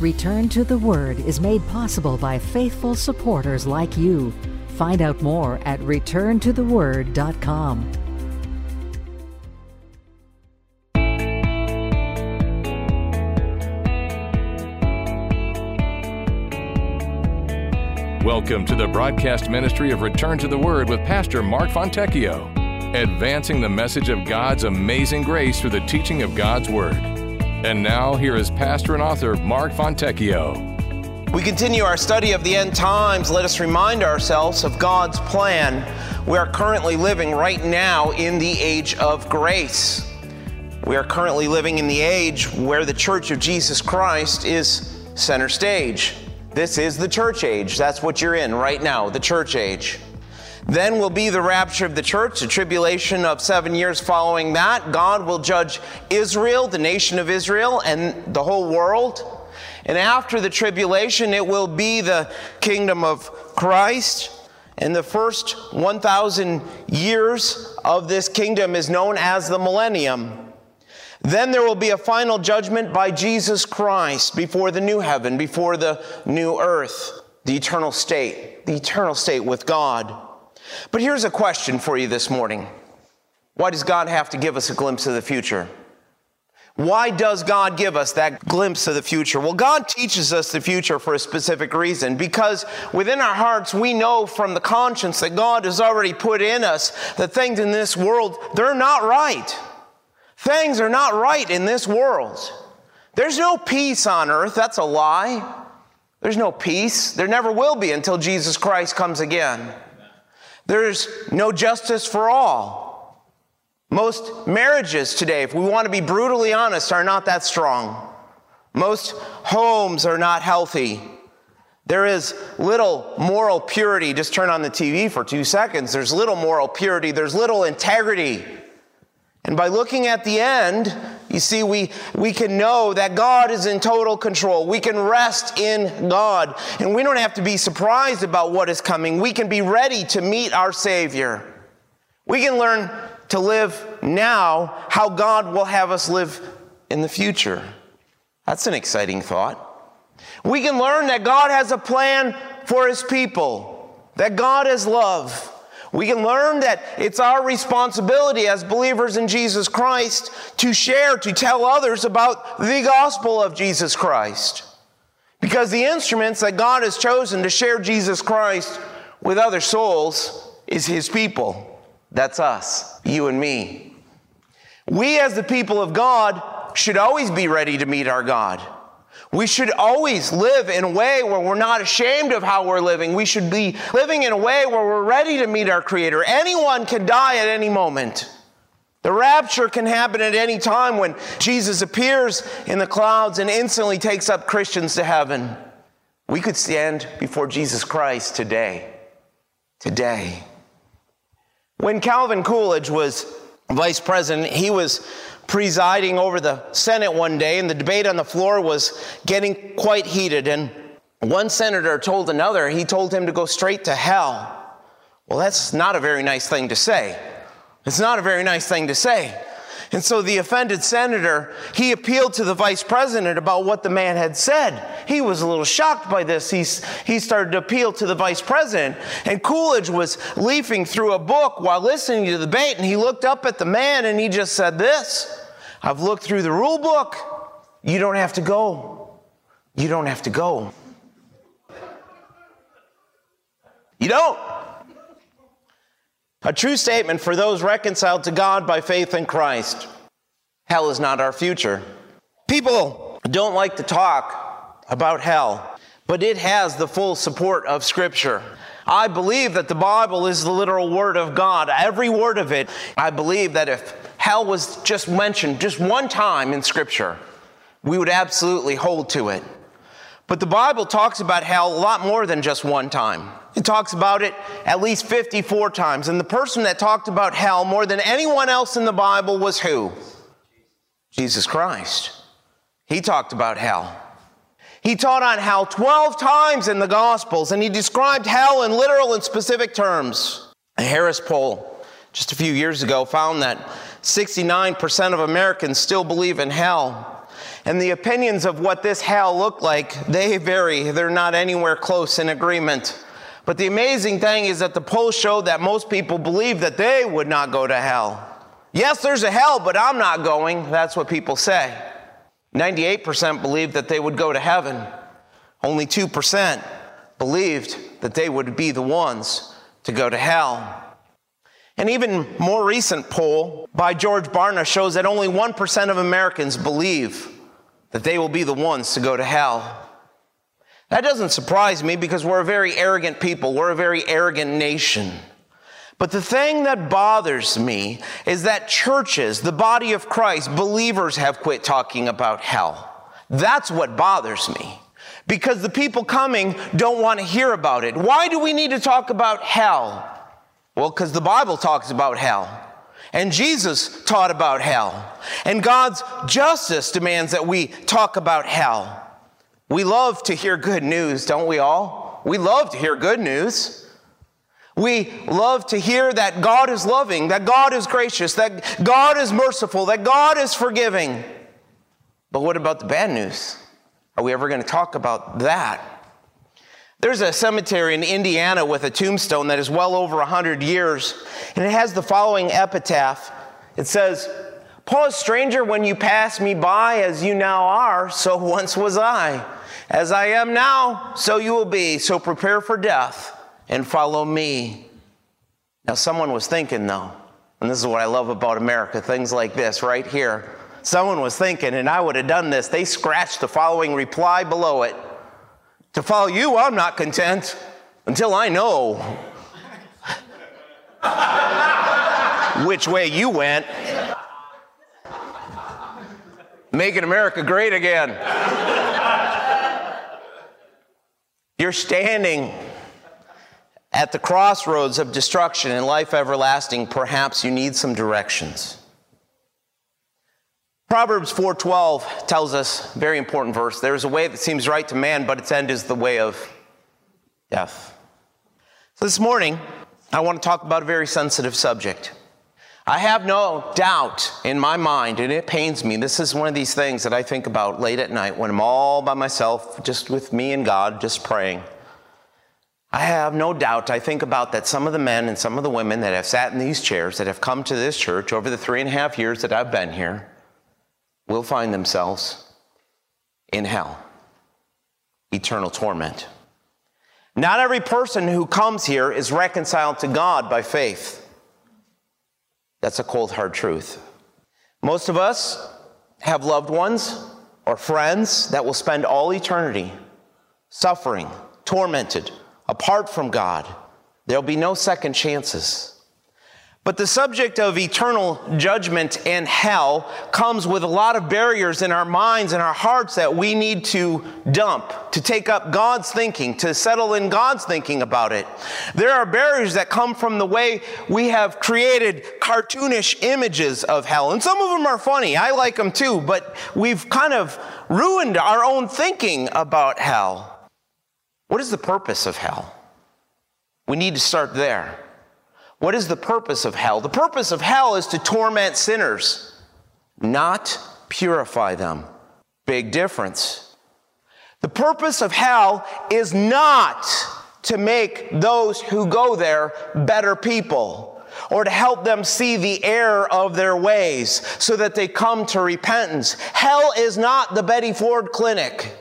Return to the Word is made possible by faithful supporters like you. Find out more at returntotheword.com. Welcome to the broadcast ministry of Return to the Word with Pastor Mark Fontecchio, advancing the message of God's amazing grace through the teaching of God's Word. And now, here is pastor and author Mark Fontecchio. We continue our study of the end times. Let us remind ourselves of God's plan. We are currently living right now in the age of grace. We are currently living in the age where the Church of Jesus Christ is center stage. This is the church age. That's what you're in right now, the church age. Then will be the rapture of the church, the tribulation of seven years following that. God will judge Israel, the nation of Israel, and the whole world. And after the tribulation, it will be the kingdom of Christ. And the first 1,000 years of this kingdom is known as the millennium. Then there will be a final judgment by Jesus Christ before the new heaven, before the new earth, the eternal state, the eternal state with God. But here's a question for you this morning Why does God have to give us a glimpse of the future? Why does God give us that glimpse of the future? Well, God teaches us the future for a specific reason because within our hearts we know from the conscience that God has already put in us that things in this world, they're not right. Things are not right in this world. There's no peace on earth. That's a lie. There's no peace. There never will be until Jesus Christ comes again. There's no justice for all. Most marriages today, if we want to be brutally honest, are not that strong. Most homes are not healthy. There is little moral purity. Just turn on the TV for two seconds. There's little moral purity. There's little integrity. And by looking at the end, you see, we, we can know that God is in total control. We can rest in God. And we don't have to be surprised about what is coming. We can be ready to meet our Savior. We can learn to live now how God will have us live in the future. That's an exciting thought. We can learn that God has a plan for His people, that God is love we can learn that it's our responsibility as believers in Jesus Christ to share, to tell others about the gospel of Jesus Christ. Because the instruments that God has chosen to share Jesus Christ with other souls is His people. That's us, you and me. We, as the people of God, should always be ready to meet our God. We should always live in a way where we're not ashamed of how we're living. We should be living in a way where we're ready to meet our Creator. Anyone can die at any moment. The rapture can happen at any time when Jesus appears in the clouds and instantly takes up Christians to heaven. We could stand before Jesus Christ today. Today. When Calvin Coolidge was vice president, he was presiding over the Senate one day, and the debate on the floor was getting quite heated. And one senator told another, he told him to go straight to hell. Well, that's not a very nice thing to say. It's not a very nice thing to say. And so the offended senator, he appealed to the vice president about what the man had said. He was a little shocked by this. He's, he started to appeal to the vice president. And Coolidge was leafing through a book while listening to the debate, and he looked up at the man and he just said this I've looked through the rule book. You don't have to go. You don't have to go. You don't. A true statement for those reconciled to God by faith in Christ. Hell is not our future. People don't like to talk about hell, but it has the full support of Scripture. I believe that the Bible is the literal Word of God, every word of it. I believe that if hell was just mentioned just one time in Scripture, we would absolutely hold to it. But the Bible talks about hell a lot more than just one time. It talks about it at least 54 times. And the person that talked about hell more than anyone else in the Bible was who? Jesus Christ. He talked about hell. He taught on hell 12 times in the Gospels, and he described hell in literal and specific terms. A Harris poll just a few years ago found that 69% of Americans still believe in hell. And the opinions of what this hell looked like, they vary. They're not anywhere close in agreement. But the amazing thing is that the polls showed that most people believe that they would not go to hell. Yes, there's a hell, but I'm not going. That's what people say. 98% believed that they would go to heaven. Only 2% believed that they would be the ones to go to hell. An even more recent poll by George Barna shows that only 1% of Americans believe that they will be the ones to go to hell. That doesn't surprise me because we're a very arrogant people, we're a very arrogant nation. But the thing that bothers me is that churches, the body of Christ, believers have quit talking about hell. That's what bothers me. Because the people coming don't want to hear about it. Why do we need to talk about hell? Well, because the Bible talks about hell. And Jesus taught about hell. And God's justice demands that we talk about hell. We love to hear good news, don't we all? We love to hear good news. We love to hear that God is loving, that God is gracious, that God is merciful, that God is forgiving. But what about the bad news? Are we ever going to talk about that? There's a cemetery in Indiana with a tombstone that is well over 100 years, and it has the following epitaph. It says, Pause, stranger, when you pass me by, as you now are, so once was I. As I am now, so you will be. So prepare for death and follow me. Now, someone was thinking, though, and this is what I love about America things like this right here. Someone was thinking, and I would have done this. They scratched the following reply below it. To follow you, I'm not content until I know which way you went. Making America great again. You're standing at the crossroads of destruction and life everlasting. Perhaps you need some directions. Proverbs 4:12 tells us very important verse. There is a way that seems right to man, but its end is the way of death. So this morning, I want to talk about a very sensitive subject. I have no doubt in my mind, and it pains me. This is one of these things that I think about late at night when I'm all by myself, just with me and God, just praying. I have no doubt, I think about that some of the men and some of the women that have sat in these chairs, that have come to this church over the three and a half years that I've been here, will find themselves in hell, eternal torment. Not every person who comes here is reconciled to God by faith. That's a cold, hard truth. Most of us have loved ones or friends that will spend all eternity suffering, tormented, apart from God. There'll be no second chances. But the subject of eternal judgment and hell comes with a lot of barriers in our minds and our hearts that we need to dump, to take up God's thinking, to settle in God's thinking about it. There are barriers that come from the way we have created cartoonish images of hell. And some of them are funny. I like them too, but we've kind of ruined our own thinking about hell. What is the purpose of hell? We need to start there. What is the purpose of hell? The purpose of hell is to torment sinners, not purify them. Big difference. The purpose of hell is not to make those who go there better people or to help them see the error of their ways so that they come to repentance. Hell is not the Betty Ford Clinic.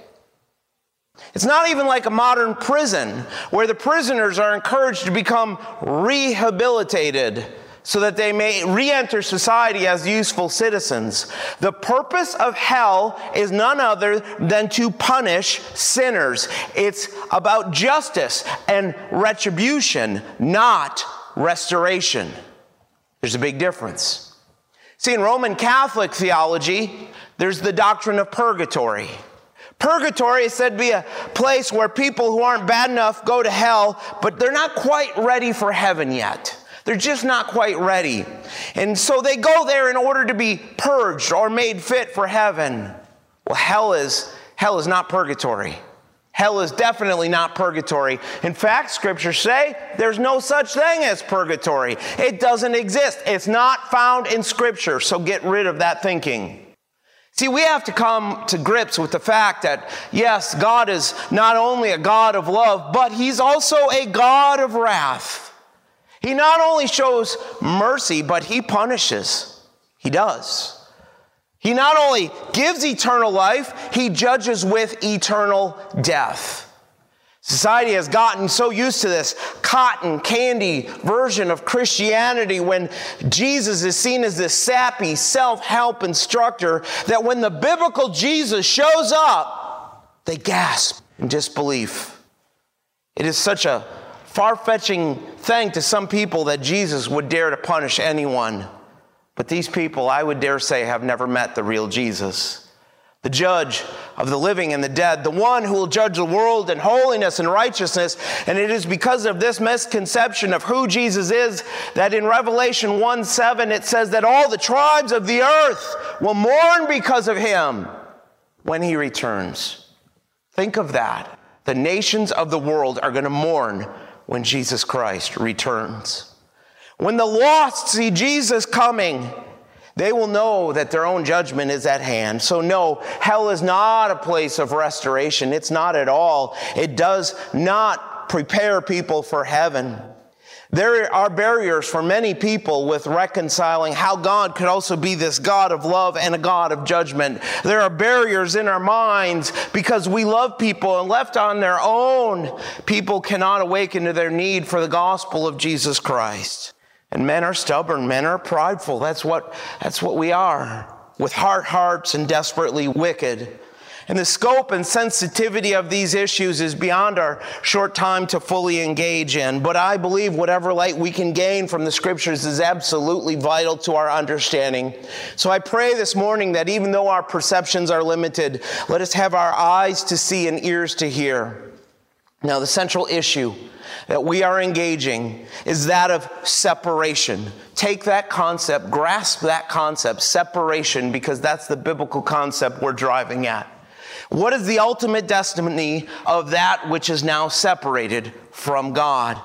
It's not even like a modern prison where the prisoners are encouraged to become rehabilitated so that they may re enter society as useful citizens. The purpose of hell is none other than to punish sinners. It's about justice and retribution, not restoration. There's a big difference. See, in Roman Catholic theology, there's the doctrine of purgatory. Purgatory is said to be a place where people who aren't bad enough go to hell, but they're not quite ready for heaven yet. They're just not quite ready. And so they go there in order to be purged or made fit for heaven. Well, hell is hell is not purgatory. Hell is definitely not purgatory. In fact, scriptures say there's no such thing as purgatory. It doesn't exist. It's not found in scripture. So get rid of that thinking. See, we have to come to grips with the fact that, yes, God is not only a God of love, but He's also a God of wrath. He not only shows mercy, but He punishes. He does. He not only gives eternal life, He judges with eternal death. Society has gotten so used to this cotton candy version of Christianity when Jesus is seen as this sappy self help instructor that when the biblical Jesus shows up, they gasp in disbelief. It is such a far fetching thing to some people that Jesus would dare to punish anyone. But these people, I would dare say, have never met the real Jesus the judge of the living and the dead, the one who will judge the world in holiness and righteousness. And it is because of this misconception of who Jesus is that in Revelation 1 7 it says that all the tribes of the earth will mourn because of him when he returns. Think of that. The nations of the world are going to mourn when Jesus Christ returns. When the lost see Jesus coming, they will know that their own judgment is at hand. So, no, hell is not a place of restoration. It's not at all. It does not prepare people for heaven. There are barriers for many people with reconciling how God could also be this God of love and a God of judgment. There are barriers in our minds because we love people and left on their own, people cannot awaken to their need for the gospel of Jesus Christ. And men are stubborn, men are prideful. That's what, that's what we are, with hard hearts and desperately wicked. And the scope and sensitivity of these issues is beyond our short time to fully engage in. But I believe whatever light we can gain from the scriptures is absolutely vital to our understanding. So I pray this morning that even though our perceptions are limited, let us have our eyes to see and ears to hear. Now, the central issue that we are engaging is that of separation. Take that concept, grasp that concept, separation, because that's the biblical concept we're driving at. What is the ultimate destiny of that which is now separated from God?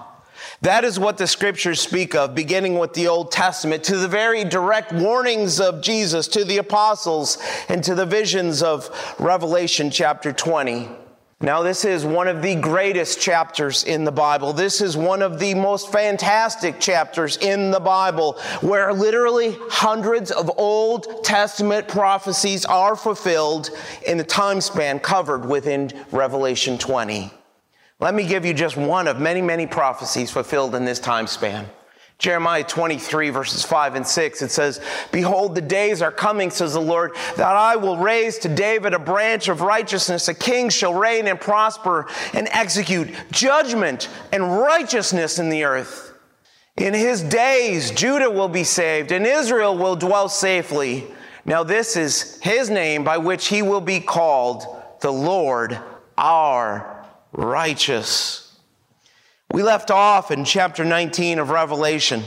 That is what the scriptures speak of, beginning with the Old Testament, to the very direct warnings of Jesus to the apostles and to the visions of Revelation chapter 20. Now, this is one of the greatest chapters in the Bible. This is one of the most fantastic chapters in the Bible where literally hundreds of Old Testament prophecies are fulfilled in the time span covered within Revelation 20. Let me give you just one of many, many prophecies fulfilled in this time span. Jeremiah 23, verses 5 and 6, it says, Behold, the days are coming, says the Lord, that I will raise to David a branch of righteousness. A king shall reign and prosper and execute judgment and righteousness in the earth. In his days, Judah will be saved and Israel will dwell safely. Now, this is his name by which he will be called the Lord our righteous. We left off in chapter 19 of Revelation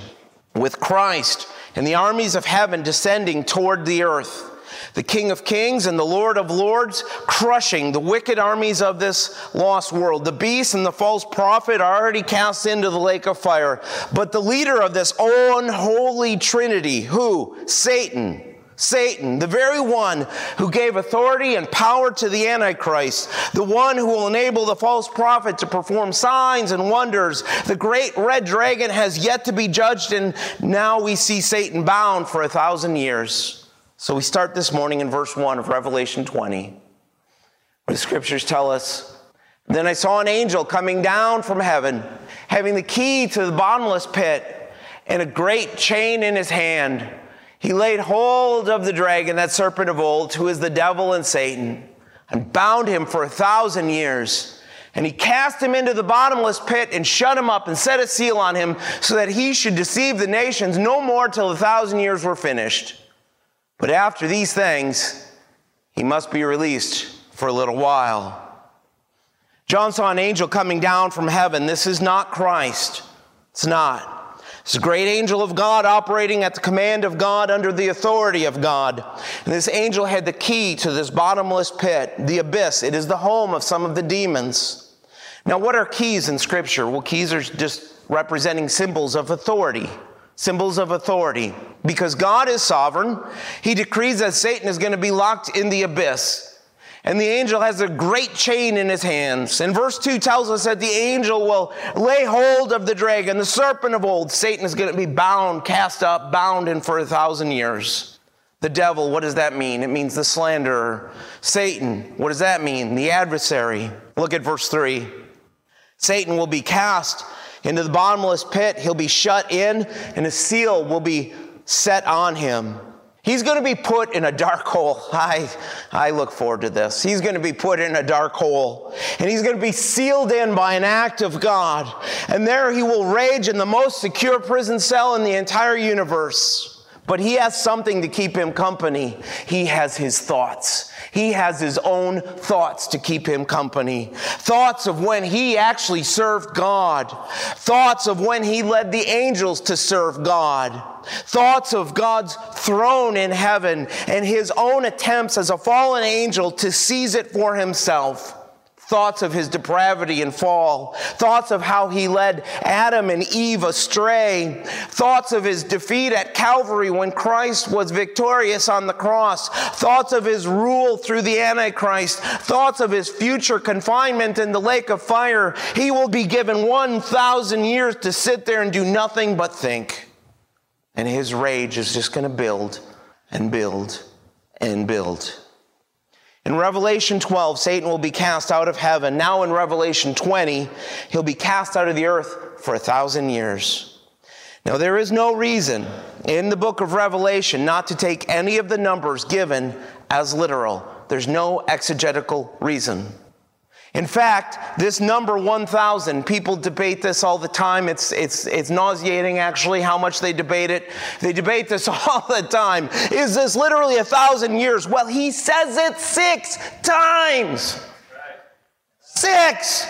with Christ and the armies of heaven descending toward the earth. The King of Kings and the Lord of Lords crushing the wicked armies of this lost world. The beast and the false prophet are already cast into the lake of fire. But the leader of this unholy trinity, who? Satan, Satan, the very one who gave authority and power to the Antichrist, the one who will enable the false prophet to perform signs and wonders. The great red dragon has yet to be judged, and now we see Satan bound for a thousand years. So we start this morning in verse 1 of Revelation 20, where the scriptures tell us Then I saw an angel coming down from heaven, having the key to the bottomless pit and a great chain in his hand. He laid hold of the dragon, that serpent of old, who is the devil and Satan, and bound him for a thousand years. And he cast him into the bottomless pit and shut him up and set a seal on him so that he should deceive the nations no more till the thousand years were finished. But after these things, he must be released for a little while. John saw an angel coming down from heaven. This is not Christ. It's not. It's a great angel of God operating at the command of God under the authority of God. And this angel had the key to this bottomless pit, the abyss. It is the home of some of the demons. Now, what are keys in Scripture? Well, keys are just representing symbols of authority. symbols of authority. Because God is sovereign, he decrees that Satan is going to be locked in the abyss. And the angel has a great chain in his hands. And verse 2 tells us that the angel will lay hold of the dragon, the serpent of old. Satan is going to be bound, cast up, bound in for a thousand years. The devil, what does that mean? It means the slanderer. Satan, what does that mean? The adversary. Look at verse 3. Satan will be cast into the bottomless pit. He'll be shut in, and a seal will be set on him. He's going to be put in a dark hole. I, I look forward to this. He's going to be put in a dark hole and he's going to be sealed in by an act of God. And there he will rage in the most secure prison cell in the entire universe. But he has something to keep him company. He has his thoughts. He has his own thoughts to keep him company. Thoughts of when he actually served God. Thoughts of when he led the angels to serve God. Thoughts of God's throne in heaven and his own attempts as a fallen angel to seize it for himself thoughts of his depravity and fall, thoughts of how he led Adam and Eve astray, thoughts of his defeat at Calvary when Christ was victorious on the cross, thoughts of his rule through the Antichrist, thoughts of his future confinement in the lake of fire. He will be given 1,000 years to sit there and do nothing but think. And his rage is just going to build and build and build. In Revelation 12, Satan will be cast out of heaven. Now in Revelation 20, he'll be cast out of the earth for a thousand years. Now there is no reason in the book of Revelation not to take any of the numbers given as literal. There's no exegetical reason. In fact, this number 1,000, people debate this all the time. It's, it's, it's nauseating, actually, how much they debate it. They debate this all the time. Is this literally a thousand years? Well, he says it six times. Six.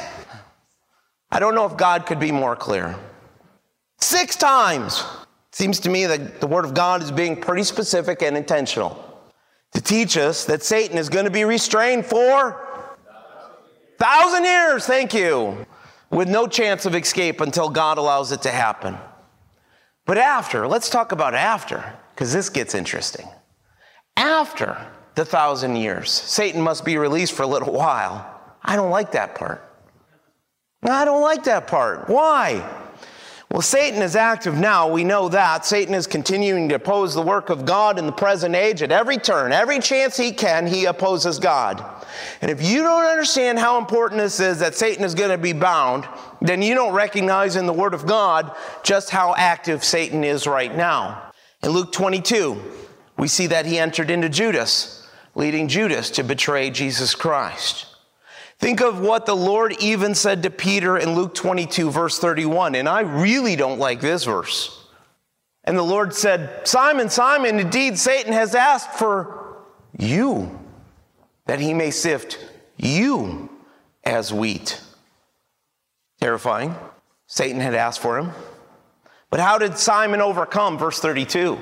I don't know if God could be more clear. Six times. It Seems to me that the Word of God is being pretty specific and intentional to teach us that Satan is going to be restrained for Thousand years, thank you. With no chance of escape until God allows it to happen. But after, let's talk about after, because this gets interesting. After the thousand years, Satan must be released for a little while. I don't like that part. I don't like that part. Why? Well, Satan is active now. We know that. Satan is continuing to oppose the work of God in the present age at every turn. Every chance he can, he opposes God. And if you don't understand how important this is that Satan is going to be bound, then you don't recognize in the Word of God just how active Satan is right now. In Luke 22, we see that he entered into Judas, leading Judas to betray Jesus Christ. Think of what the Lord even said to Peter in Luke 22, verse 31. And I really don't like this verse. And the Lord said, Simon, Simon, indeed Satan has asked for you that he may sift you as wheat. Terrifying. Satan had asked for him. But how did Simon overcome? Verse 32.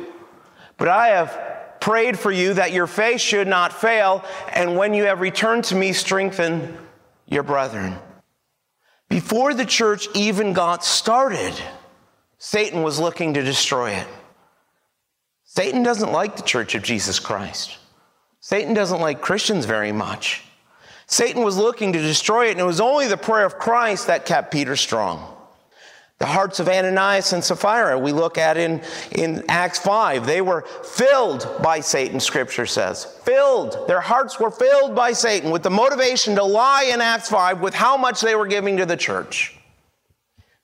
But I have prayed for you that your faith should not fail, and when you have returned to me, strengthen your brethren. Before the church even got started, Satan was looking to destroy it. Satan doesn't like the church of Jesus Christ. Satan doesn't like Christians very much. Satan was looking to destroy it, and it was only the prayer of Christ that kept Peter strong. The hearts of Ananias and Sapphira, we look at in, in Acts 5. They were filled by Satan, scripture says. Filled. Their hearts were filled by Satan with the motivation to lie in Acts 5 with how much they were giving to the church.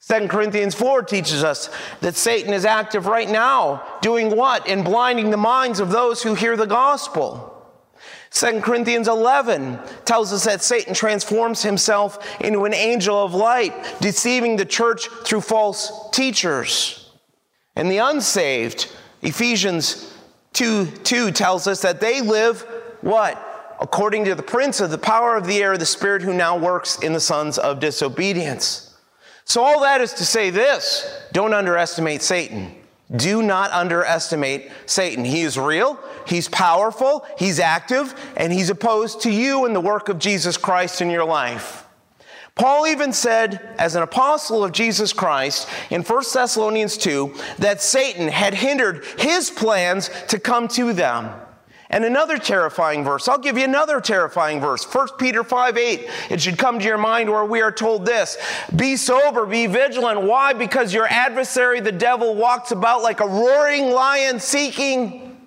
2 Corinthians 4 teaches us that Satan is active right now, doing what? In blinding the minds of those who hear the gospel. 2 Corinthians 11 tells us that Satan transforms himself into an angel of light, deceiving the church through false teachers. And the unsaved, Ephesians 2 2 tells us that they live what? According to the prince of the power of the air, the spirit who now works in the sons of disobedience. So, all that is to say this don't underestimate Satan. Do not underestimate Satan. He is real, he's powerful, he's active, and he's opposed to you and the work of Jesus Christ in your life. Paul even said, as an apostle of Jesus Christ in 1 Thessalonians 2, that Satan had hindered his plans to come to them. And another terrifying verse, I'll give you another terrifying verse. 1 Peter 5 8, it should come to your mind where we are told this Be sober, be vigilant. Why? Because your adversary, the devil, walks about like a roaring lion seeking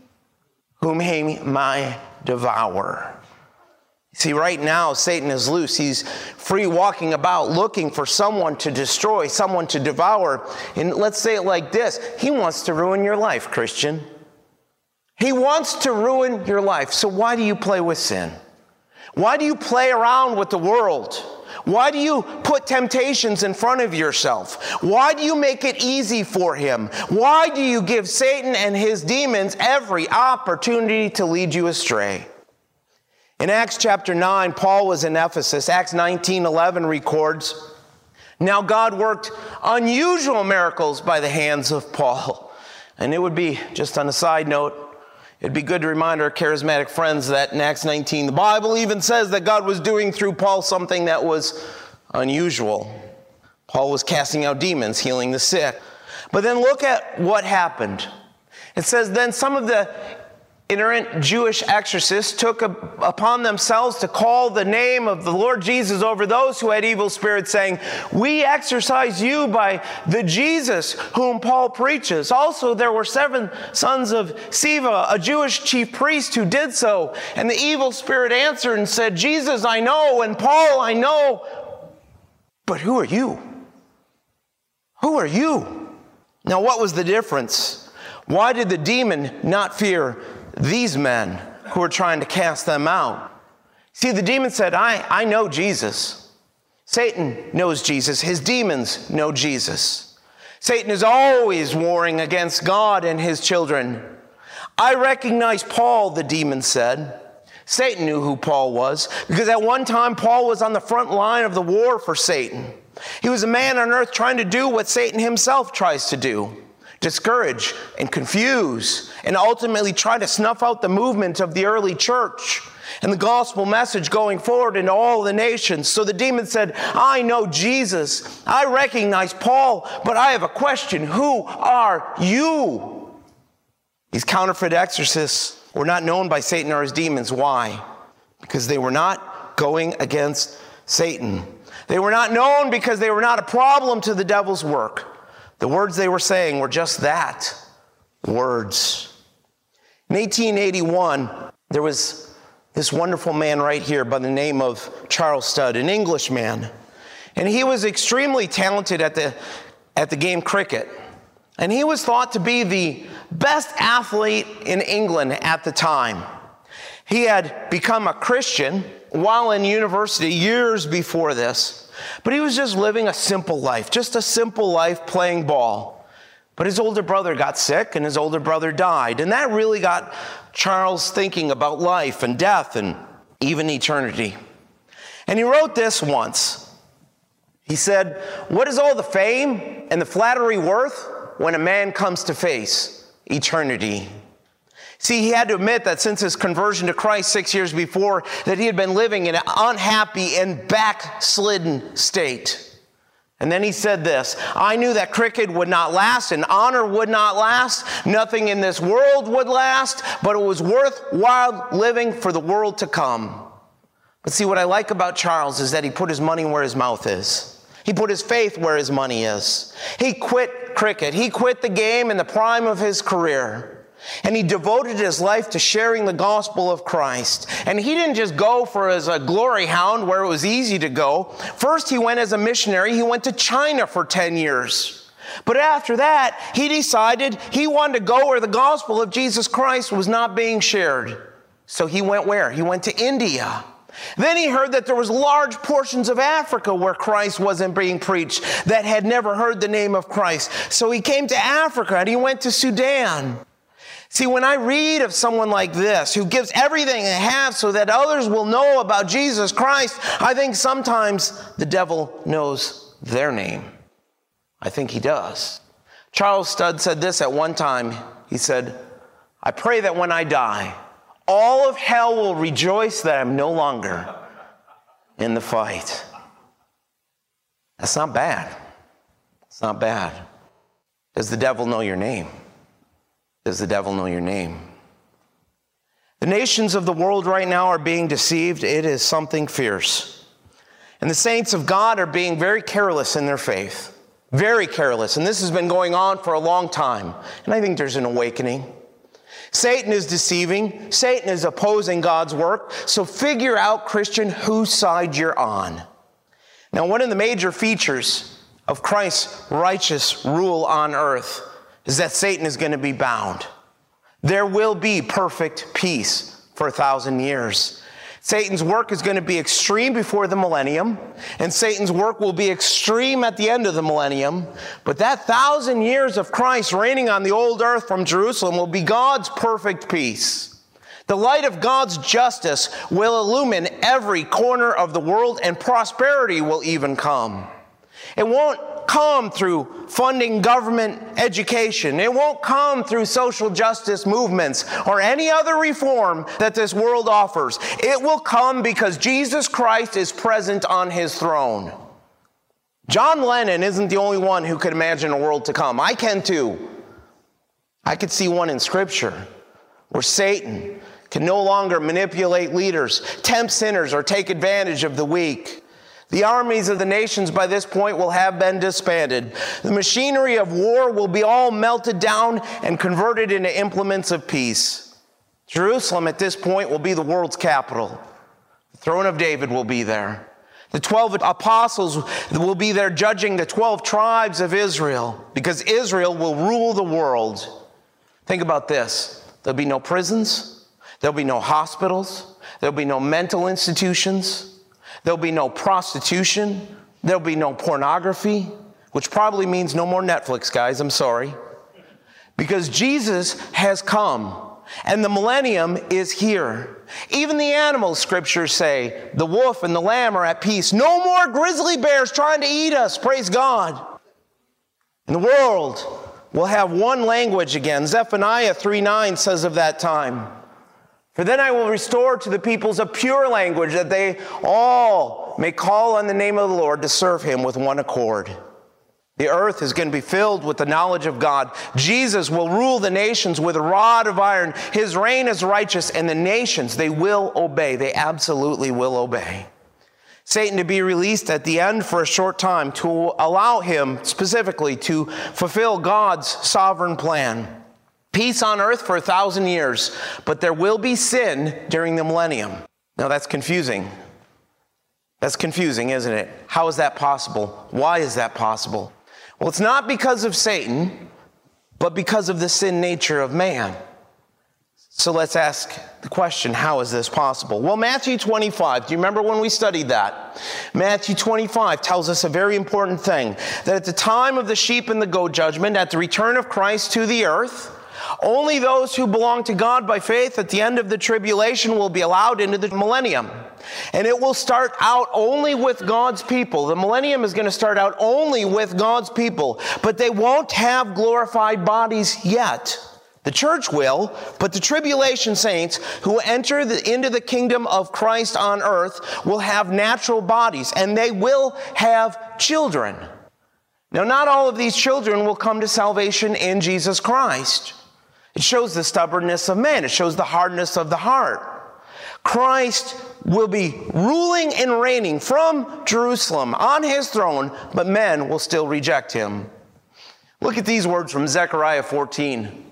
whom he may devour. See, right now, Satan is loose. He's free walking about looking for someone to destroy, someone to devour. And let's say it like this He wants to ruin your life, Christian. He wants to ruin your life. So why do you play with sin? Why do you play around with the world? Why do you put temptations in front of yourself? Why do you make it easy for him? Why do you give Satan and his demons every opportunity to lead you astray? In Acts chapter 9, Paul was in Ephesus. Acts 19 11 records, Now God worked unusual miracles by the hands of Paul. And it would be, just on a side note, it'd be good to remind our charismatic friends that in Acts 19, the Bible even says that God was doing through Paul something that was unusual. Paul was casting out demons, healing the sick. But then look at what happened. It says, Then some of the itinerant Jewish exorcists took upon themselves to call the name of the Lord Jesus over those who had evil spirits, saying, We exorcise you by the Jesus whom Paul preaches. Also, there were seven sons of Sceva, a Jewish chief priest, who did so. And the evil spirit answered and said, Jesus, I know, and Paul, I know, but who are you? Who are you? Now, what was the difference? Why did the demon not fear these men who are trying to cast them out. See, the demon said, I, I know Jesus. Satan knows Jesus. His demons know Jesus. Satan is always warring against God and his children. I recognize Paul, the demon said. Satan knew who Paul was because at one time Paul was on the front line of the war for Satan. He was a man on earth trying to do what Satan himself tries to do discourage and confuse and ultimately try to snuff out the movement of the early church and the gospel message going forward into all the nations. So the demon said, I know Jesus. I recognize Paul, but I have a question. Who are you? These counterfeit exorcists were not known by Satan or his demons. Why? Because they were not going against Satan. They were not known because they were not a problem to the devil's work. The words they were saying were just that words. In 1881, there was this wonderful man right here by the name of Charles Studd, an Englishman. And he was extremely talented at the, at the game cricket. And he was thought to be the best athlete in England at the time. He had become a Christian while in university years before this. But he was just living a simple life, just a simple life playing ball. But his older brother got sick and his older brother died. And that really got Charles thinking about life and death and even eternity. And he wrote this once. He said, What is all the fame and the flattery worth when a man comes to face eternity? See, he had to admit that since his conversion to Christ six years before, that he had been living in an unhappy and backslidden state. And then he said this I knew that cricket would not last and honor would not last. Nothing in this world would last, but it was worthwhile living for the world to come. But see, what I like about Charles is that he put his money where his mouth is. He put his faith where his money is. He quit cricket. He quit the game in the prime of his career. And he devoted his life to sharing the gospel of Christ. And he didn't just go for as a glory hound where it was easy to go. First, he went as a missionary. He went to China for 10 years. But after that, he decided he wanted to go where the gospel of Jesus Christ was not being shared. So he went where? He went to India. Then he heard that there was large portions of Africa where Christ wasn't being preached that had never heard the name of Christ. So he came to Africa and he went to Sudan. See, when I read of someone like this who gives everything they have so that others will know about Jesus Christ, I think sometimes the devil knows their name. I think he does. Charles Studd said this at one time. He said, I pray that when I die, all of hell will rejoice that I'm no longer in the fight. That's not bad. It's not bad. Does the devil know your name? Does the devil know your name? The nations of the world right now are being deceived. It is something fierce. And the saints of God are being very careless in their faith. Very careless. And this has been going on for a long time. And I think there's an awakening. Satan is deceiving. Satan is opposing God's work. So figure out, Christian, whose side you're on. Now, one of the major features of Christ's righteous rule on earth is that Satan is going to be bound. There will be perfect peace for a thousand years. Satan's work is going to be extreme before the millennium, and Satan's work will be extreme at the end of the millennium. But that thousand years of Christ reigning on the old earth from Jerusalem will be God's perfect peace. The light of God's justice will illumine every corner of the world, and prosperity will even come. It come through funding government education. It won't come through social justice movements or any other reform that this world offers. It will come because Jesus Christ is present on his throne. John Lennon isn't the only one who could imagine a world to come. I can too. I could see one in Scripture where Satan can no longer manipulate leaders, tempt sinners, or take advantage of the weak. The armies of the nations by this point will have been disbanded. The machinery of war will be all melted down and converted into implements of peace. Jerusalem at this point will be the world's capital. The throne of David will be there. The 12 apostles will be there judging the 12 tribes of Israel because Israel will rule the world. Think about this there'll be no prisons, there'll be no hospitals, there'll be no mental institutions. There'll be no prostitution. There'll be no pornography, which probably means no more Netflix, guys. I'm sorry. Because Jesus has come and the millennium is here. Even the animals, scriptures say, the wolf and the lamb are at peace. No more grizzly bears trying to eat us. Praise God. And the world will have one language again. Zephaniah 3 9 says of that time. For then I will restore to the peoples a pure language that they all may call on the name of the Lord to serve him with one accord. The earth is going to be filled with the knowledge of God. Jesus will rule the nations with a rod of iron. His reign is righteous, and the nations, they will obey. They absolutely will obey. Satan to be released at the end for a short time to allow him specifically to fulfill God's sovereign plan. Peace on earth for a thousand years, but there will be sin during the millennium. Now that's confusing. That's confusing, isn't it? How is that possible? Why is that possible? Well, it's not because of Satan, but because of the sin nature of man. So let's ask the question how is this possible? Well, Matthew 25, do you remember when we studied that? Matthew 25 tells us a very important thing that at the time of the sheep and the goat judgment, at the return of Christ to the earth, only those who belong to God by faith at the end of the tribulation will be allowed into the millennium. And it will start out only with God's people. The millennium is going to start out only with God's people, but they won't have glorified bodies yet. The church will, but the tribulation saints who enter the, into the kingdom of Christ on earth will have natural bodies and they will have children. Now, not all of these children will come to salvation in Jesus Christ. It shows the stubbornness of man, it shows the hardness of the heart. Christ will be ruling and reigning from Jerusalem on his throne, but men will still reject him. Look at these words from Zechariah 14. It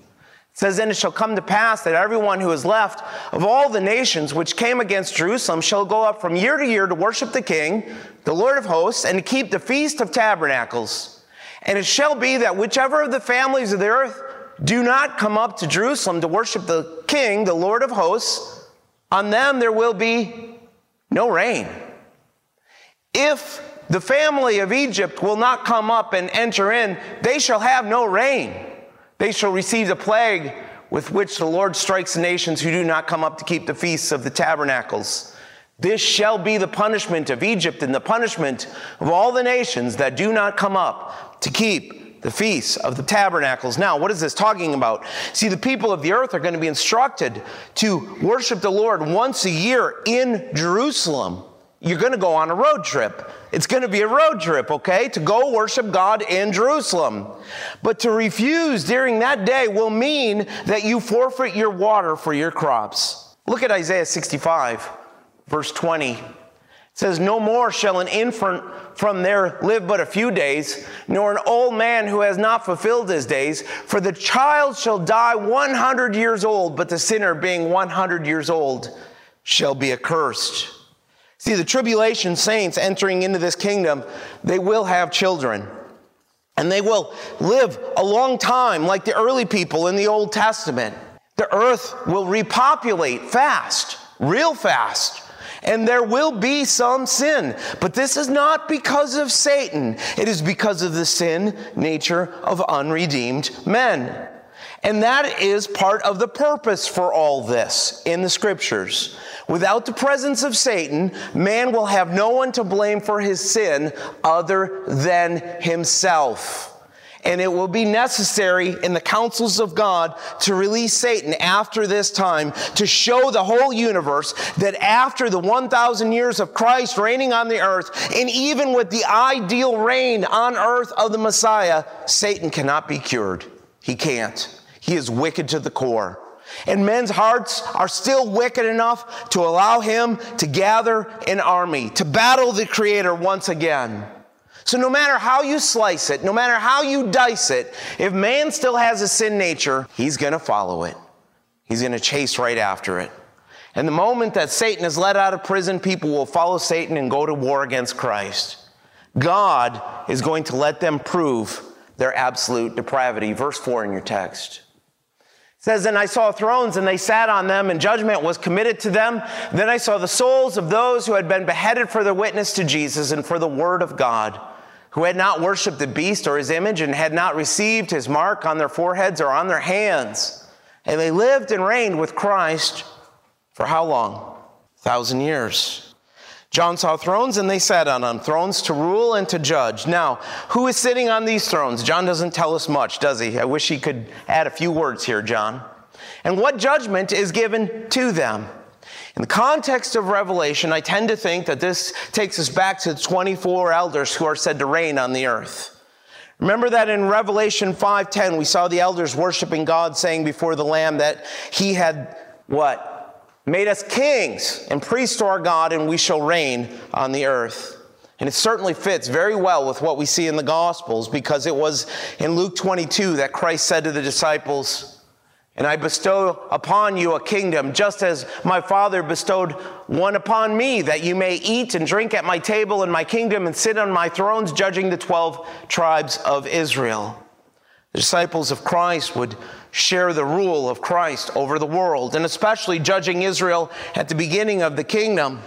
says, Then it shall come to pass that everyone who is left of all the nations which came against Jerusalem shall go up from year to year to worship the King, the Lord of hosts, and to keep the feast of tabernacles. And it shall be that whichever of the families of the earth do not come up to Jerusalem to worship the King, the Lord of hosts, on them there will be no rain. If the family of Egypt will not come up and enter in, they shall have no rain. They shall receive the plague with which the Lord strikes the nations who do not come up to keep the feasts of the tabernacles. This shall be the punishment of Egypt and the punishment of all the nations that do not come up to keep the feasts of the tabernacles. Now, what is this talking about? See, the people of the earth are going to be instructed to worship the Lord once a year in Jerusalem. you're going to go on a road trip. It's going to be a road trip, okay, to go worship God in Jerusalem. But to refuse during that day will mean that you forfeit your water for your crops. Look at Isaiah 65, verse 20. It says, No more shall an infant from there live but a few days, nor an old man who has not fulfilled his days. For the child shall die 100 years old, but the sinner, being 100 years old, shall be accursed. See, the tribulation saints entering into this kingdom, they will have children. And they will live a long time like the early people in the Old Testament. The earth will repopulate fast, real fast. And there will be some sin. But this is not because of Satan. It is because of the sin nature of unredeemed men. And that is part of the purpose for all this in the scriptures. Without the presence of Satan, man will have no one to blame for his sin other than himself. And it will be necessary in the counsels of God to release Satan after this time to show the whole universe that after the 1,000 years of Christ reigning on the earth, and even with the ideal reign on earth of the Messiah, Satan cannot be cured. He can't. He is wicked to the core. And men's hearts are still wicked enough to allow him to gather an army, to battle the Creator once again. So, no matter how you slice it, no matter how you dice it, if man still has a sin nature, he's going to follow it. He's going to chase right after it. And the moment that Satan is let out of prison, people will follow Satan and go to war against Christ. God is going to let them prove their absolute depravity. Verse 4 in your text says, And I saw thrones, and they sat on them, and judgment was committed to them. Then I saw the souls of those who had been beheaded for their witness to Jesus and for the word of God, who had not worshiped the beast or his image, and had not received his mark on their foreheads or on their hands. And they lived and reigned with Christ for how long? A thousand years. John saw thrones and they sat on them, thrones to rule and to judge. Now, who is sitting on these thrones? John doesn't tell us much, does he? I wish he could add a few words here, John. And what judgment is given to them? In the context of Revelation, I tend to think that this takes us back to the 24 elders who are said to reign on the earth. Remember that in Revelation 5:10 we saw the elders worshiping God saying before the lamb that he had what? made us kings and priests to our God, and we shall reign on the earth. And it certainly fits very well with what we see in the Gospels because it was in Luke 22 that Christ said to the disciples, And I bestow upon you a kingdom, just as my Father bestowed one upon me, that you may eat and drink at my table in my kingdom and sit on my thrones, judging the 12 tribes of Israel. The disciples of Christ would share the rule of Christ over the world, and especially judging Israel at the beginning of the kingdom.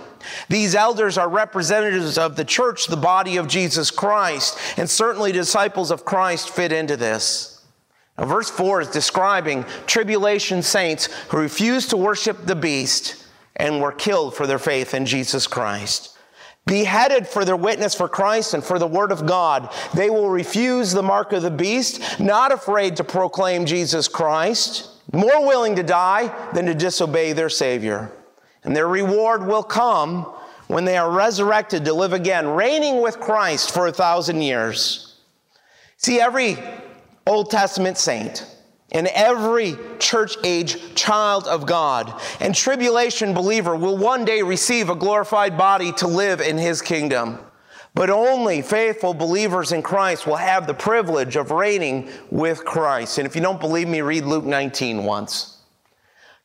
These elders are representatives of the church, the body of Jesus Christ, and certainly disciples of Christ fit into this. Now, verse 4 is describing tribulation saints who refused to worship the beast and were killed for their faith in Jesus Christ beheaded for their witness for Christ and for the word of God. They will refuse the mark of the beast, not afraid to proclaim Jesus Christ, more willing to die than to disobey their Savior. And their reward will come when they are resurrected to live again, reigning with Christ for a thousand years. See, every Old Testament saint, and every church age child of God and tribulation believer will one day receive a glorified body to live in his kingdom. But only faithful believers in Christ will have the privilege of reigning with Christ. And if you don't believe me, read Luke 19 once.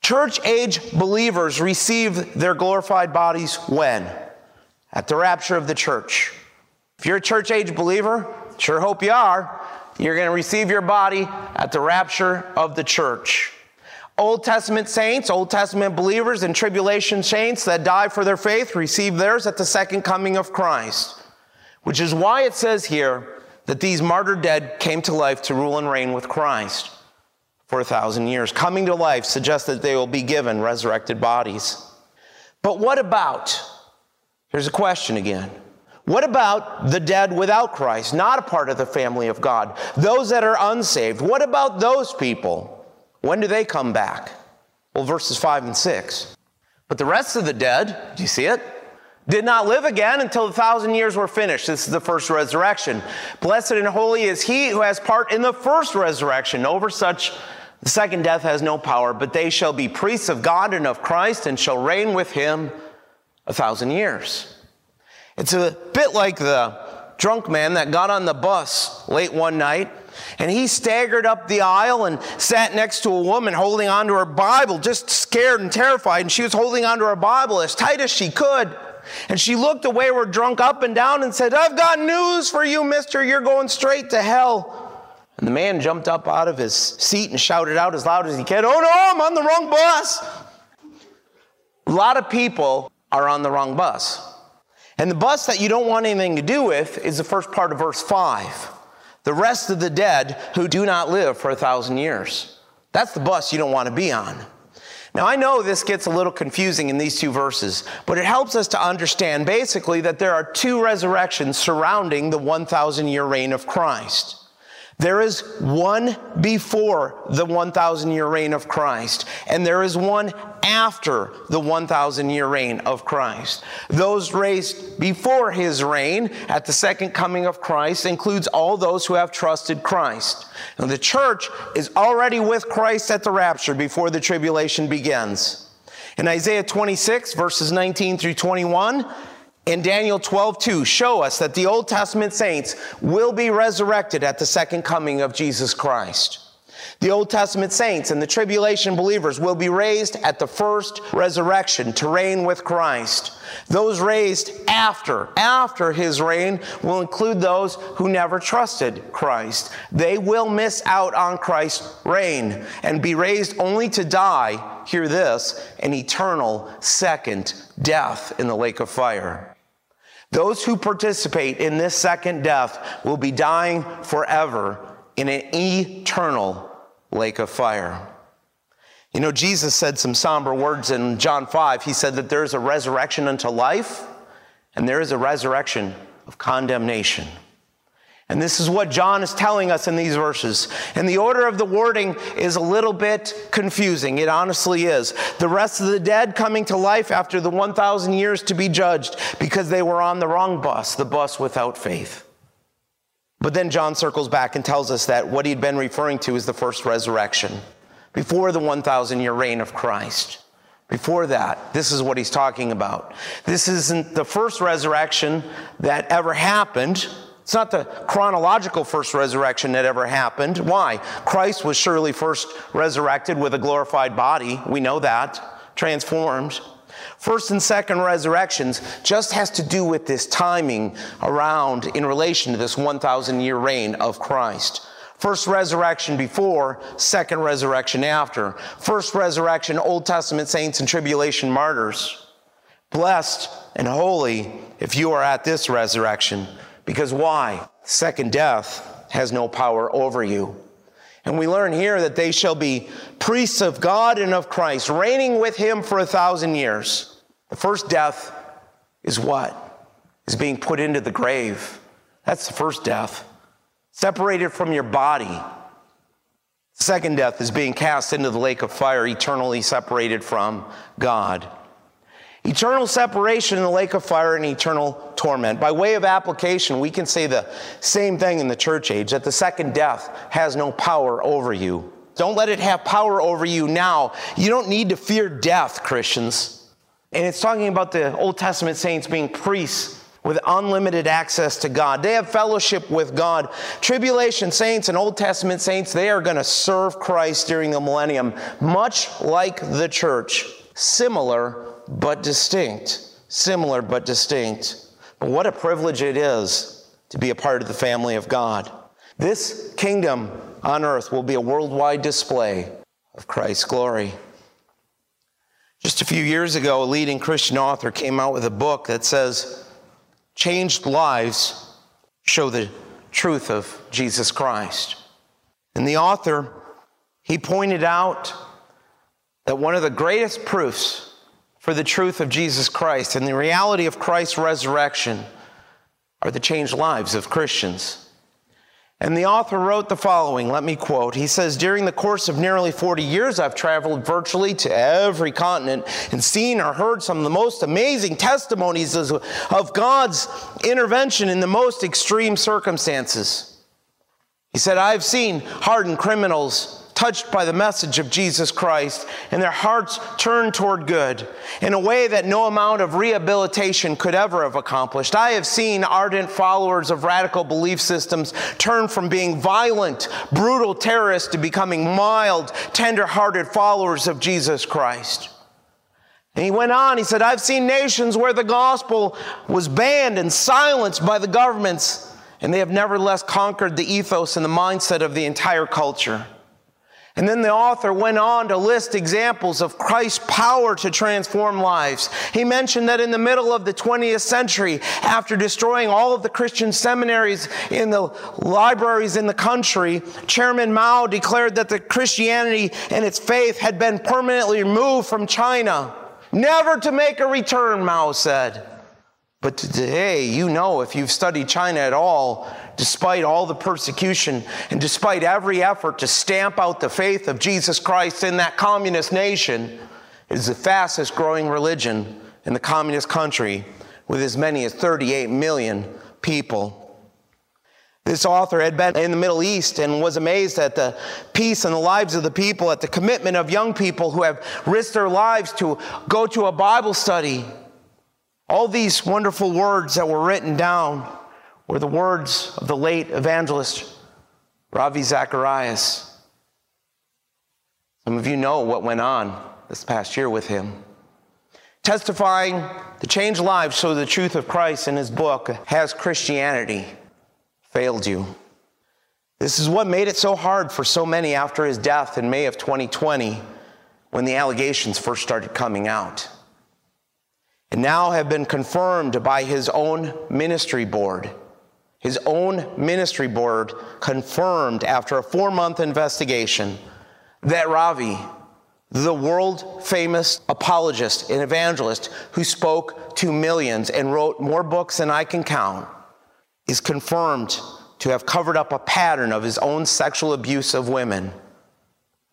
Church age believers receive their glorified bodies when? At the rapture of the church. If you're a church age believer, sure hope you are, you're going to receive your body at the rapture of the church. Old Testament saints, Old Testament believers, and tribulation saints that die for their faith receive theirs at the second coming of Christ, which is why it says here that these martyr dead came to life to rule and reign with Christ for a thousand years. Coming to life suggests that they will be given resurrected bodies. But what about? Here's a question again. What about the dead without Christ, not a part of the family of God? Those that are unsaved, what about those people? When do they come back? Well, verses 5 and 6. But the rest of the dead, do you see it? did not live again until the thousand years were finished. This is the first resurrection. Blessed and holy is he who has part in the first resurrection. Over such, the second death has no power, but they shall be priests of God and of Christ and shall reign with him a thousand years. It's a bit like the drunk man that got on the bus late one night and he staggered up the aisle and sat next to a woman holding onto her Bible, just scared and terrified. And she was holding onto her Bible as tight as she could. And she looked away, were drunk up and down, and said, I've got news for you, mister. You're going straight to hell. And the man jumped up out of his seat and shouted out as loud as he could, Oh no, I'm on the wrong bus. A lot of people are on the wrong bus. And the bus that you don't want anything to do with is the first part of verse 5. The rest of the dead who do not live for a thousand years. That's the bus you don't want to be on. Now, I know this gets a little confusing in these two verses, but it helps us to understand basically that there are two resurrections surrounding the 1,000 year reign of Christ. There is one before the 1,000 year reign of Christ, and there is one after the 1,000 year reign of Christ. Those raised before his reign at the second coming of Christ includes all those who have trusted Christ. Now, the church is already with Christ at the rapture before the tribulation begins. In Isaiah 26, verses 19 through 21, in Daniel 12, 2 show us that the Old Testament saints will be resurrected at the second coming of Jesus Christ. The Old Testament saints and the tribulation believers will be raised at the first resurrection to reign with Christ. Those raised after, after his reign will include those who never trusted Christ. They will miss out on Christ's reign and be raised only to die, hear this, an eternal second death in the lake of fire. Those who participate in this second death will be dying forever in an eternal lake of fire. You know, Jesus said some somber words in John 5. He said that there is a resurrection unto life, and there is a resurrection of condemnation. And this is what John is telling us in these verses. And the order of the wording is a little bit confusing. It honestly is. The rest of the dead coming to life after the 1,000 years to be judged because they were on the wrong bus, the bus without faith. But then John circles back and tells us that what he'd been referring to is the first resurrection, before the 1,000 year reign of Christ. Before that, this is what he's talking about. This isn't the first resurrection that ever happened. It's not the chronological first resurrection that ever happened. Why? Christ was surely first resurrected with a glorified body. We know that. Transformed. First and second resurrections just has to do with this timing around in relation to this 1,000 year reign of Christ. First resurrection before, second resurrection after. First resurrection, Old Testament saints and tribulation martyrs. Blessed and holy if you are at this resurrection. Because why? Second death has no power over you. And we learn here that they shall be priests of God and of Christ, reigning with him for a thousand years. The first death is what? Is being put into the grave. That's the first death. Separated from your body. second death is being cast into the lake of fire, eternally separated from God. Eternal separation in the lake of fire and eternal torment. By way of application, we can say the same thing in the church age that the second death has no power over you. Don't let it have power over you now. You don't need to fear death, Christians. And it's talking about the Old Testament saints being priests with unlimited access to God. They have fellowship with God. Tribulation saints and Old Testament saints, they are going to serve Christ during the millennium, much like the church, similar but distinct. Similar but distinct. But what a privilege it is to be a part of the family of God. This kingdom on earth will be a worldwide display of Christ's glory. Just a few years ago, a leading Christian author came out with a book that says, Changed lives show the truth of Jesus Christ. And the author, he pointed out that one of the greatest proofs for the truth of Jesus Christ and the reality of Christ's resurrection are the changed lives of Christians. And the author wrote the following. Let me quote. He says, During the course of nearly 40 years, I've traveled virtually to every continent and seen or heard some of the most amazing testimonies of God's intervention in the most extreme circumstances. He said, I've seen hardened criminals touched by the message of Jesus Christ and their hearts turned toward good in a way that no amount of rehabilitation could ever have accomplished. I have seen ardent followers of radical belief systems turn from being violent, brutal terrorists to becoming mild, tender hearted followers of Jesus Christ. And he went on, he said, I've seen nations where the gospel was banned and silenced by the governments, and they have nevertheless conquered the ethos and the mindset of the entire culture. And then the author went on to list examples of Christ's power to transform lives. He mentioned that in the middle of the 20th century, after destroying all of the Christian seminaries in the libraries in the country, Chairman Mao declared that the Christianity and its faith had been permanently removed from China. Never to make a return, Mao said. But today, you know, if you've studied China at all, despite all the persecution and despite every effort to stamp out the faith of Jesus Christ in that communist nation, it is the fastest growing religion in the communist country with as many as 38 million people. This author had been in the Middle East and was amazed at the peace and the lives of the people, at the commitment of young people who have risked their lives to go to a Bible study all these wonderful words that were written down were the words of the late evangelist Ravi Zacharias. Some of you know what went on this past year with him. Testifying to change lives so the truth of Christ in his book, Has Christianity Failed You? This is what made it so hard for so many after his death in May of 2020 when the allegations first started coming out and now have been confirmed by his own ministry board. His own ministry board confirmed after a four month investigation that Ravi, the world famous apologist and evangelist who spoke to millions and wrote more books than I can count, is confirmed to have covered up a pattern of his own sexual abuse of women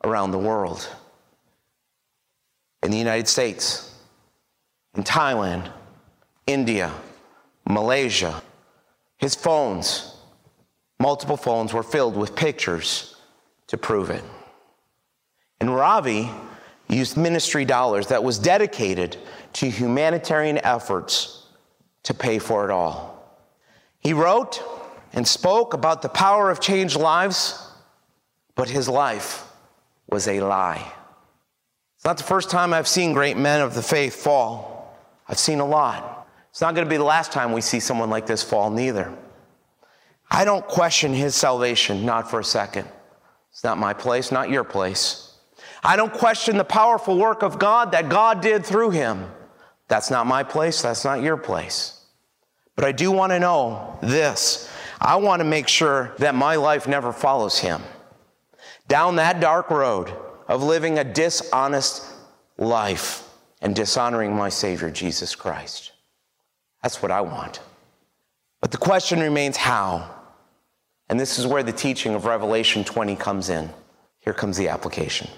around the world. In the United States, in Thailand, India, Malaysia. His phones, multiple phones, were filled with pictures to prove it. And Ravi used ministry dollars that was dedicated to humanitarian efforts to pay for it all. He wrote and spoke about the power of changed lives, but his life was a lie. It's not the first time I've seen great men of the faith fall. I've seen a lot. It's not going to be the last time we see someone like this fall, neither. I don't question his salvation, not for a second. It's not my place, not your place. I don't question the powerful work of God that God did through him. That's not my place, that's not your place. But I do want to know this. I want to make sure that my life never follows him. Down that dark road of living a dishonest life and dishonoring my Savior, Jesus Christ. That's what I want. But the question remains how? And this is where the teaching of Revelation 20 comes in. Here comes the application.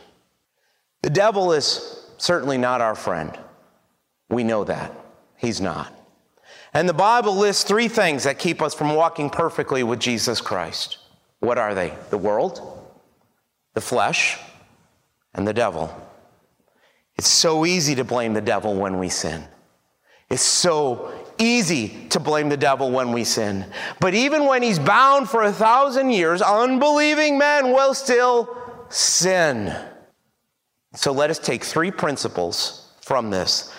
The devil is certainly not our friend. We know that. He's not. And the Bible lists three things that keep us from walking perfectly with Jesus Christ. What are they? The world, the flesh, and the devil. It's so easy to blame the devil when we sin. It's so easy to blame the devil when we sin. But even when he's bound for a thousand years, unbelieving men will still sin. So let us take three principles from this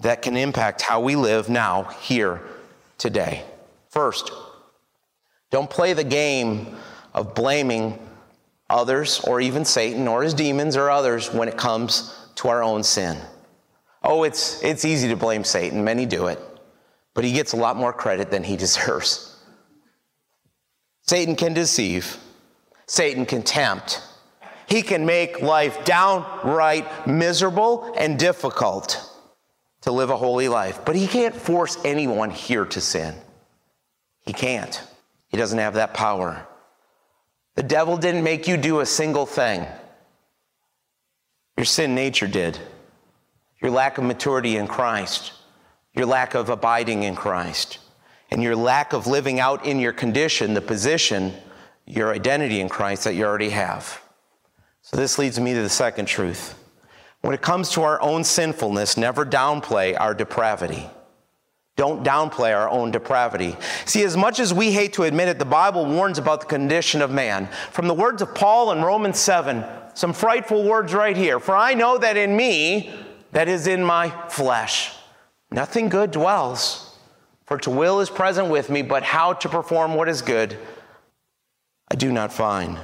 that can impact how we live now, here, today. First, don't play the game of blaming others or even Satan or his demons or others when it comes to our own sin. Oh, it's, it's easy to blame Satan. Many do it. But he gets a lot more credit than he deserves. Satan can deceive, Satan can tempt. He can make life downright miserable and difficult to live a holy life. But he can't force anyone here to sin. He can't. He doesn't have that power. The devil didn't make you do a single thing. Your sin nature did. Your lack of maturity in Christ, your lack of abiding in Christ, and your lack of living out in your condition, the position, your identity in Christ that you already have. So, this leads me to the second truth. When it comes to our own sinfulness, never downplay our depravity. Don't downplay our own depravity. See, as much as we hate to admit it, the Bible warns about the condition of man. From the words of Paul in Romans 7, some frightful words right here. For I know that in me, that is in my flesh, nothing good dwells. For to will is present with me, but how to perform what is good, I do not find.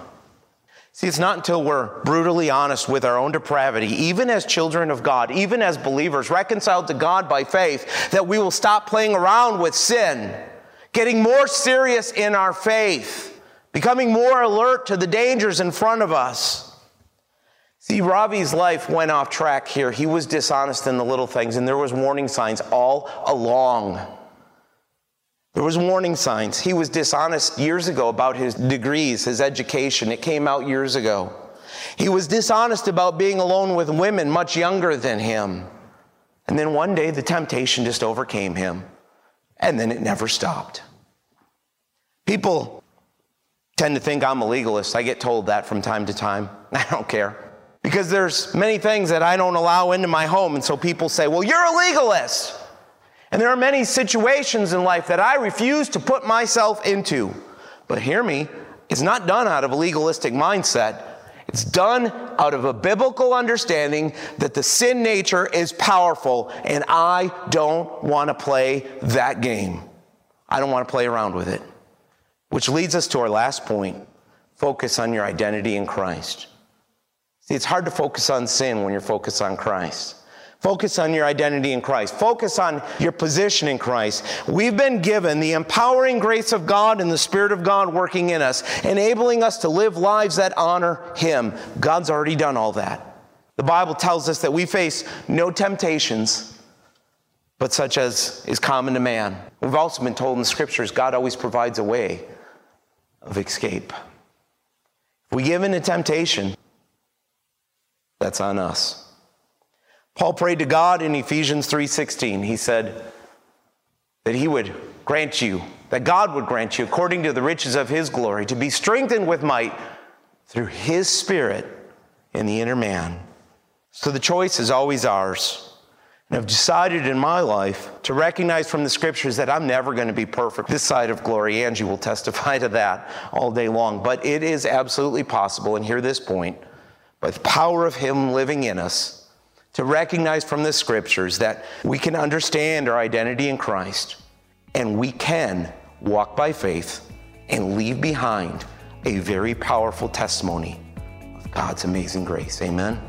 See, it's not until we're brutally honest with our own depravity, even as children of God, even as believers reconciled to God by faith, that we will stop playing around with sin, getting more serious in our faith, becoming more alert to the dangers in front of us. See, Ravi's life went off track here. He was dishonest in the little things, and there was warning signs all along. There was warning signs. He was dishonest years ago about his degrees, his education. It came out years ago. He was dishonest about being alone with women much younger than him. And then one day the temptation just overcame him. And then it never stopped. People tend to think I'm a legalist. I get told that from time to time. I don't care. Because there's many things that I don't allow into my home. And so people say, well, you're a legalist. And there are many situations in life that I refuse to put myself into. But hear me, it's not done out of a legalistic mindset. It's done out of a biblical understanding that the sin nature is powerful, and I don't want to play that game. I don't want to play around with it. Which leads us to our last point focus on your identity in Christ. See, it's hard to focus on sin when you're focused on Christ. Focus on your identity in Christ. Focus on your position in Christ. We've been given the empowering grace of God and the Spirit of God working in us, enabling us to live lives that honor Him. God's already done all that. The Bible tells us that we face no temptations, but such as is common to man. We've also been told in the scriptures God always provides a way of escape. If we give in to temptation, that's on us. Paul prayed to God in Ephesians 3:16. He said that he would grant you, that God would grant you according to the riches of his glory to be strengthened with might through his spirit in the inner man. So the choice is always ours. And I've decided in my life to recognize from the scriptures that I'm never going to be perfect this side of glory. Angie will testify to that all day long. But it is absolutely possible, and hear this point, by the power of Him living in us, to recognize from the scriptures that we can understand our identity in Christ and we can walk by faith and leave behind a very powerful testimony of God's amazing grace. Amen.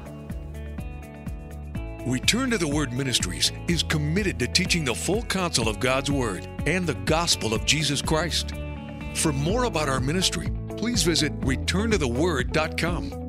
Return to the Word Ministries is committed to teaching the full counsel of God's Word and the gospel of Jesus Christ. For more about our ministry, please visit returntotheword.com.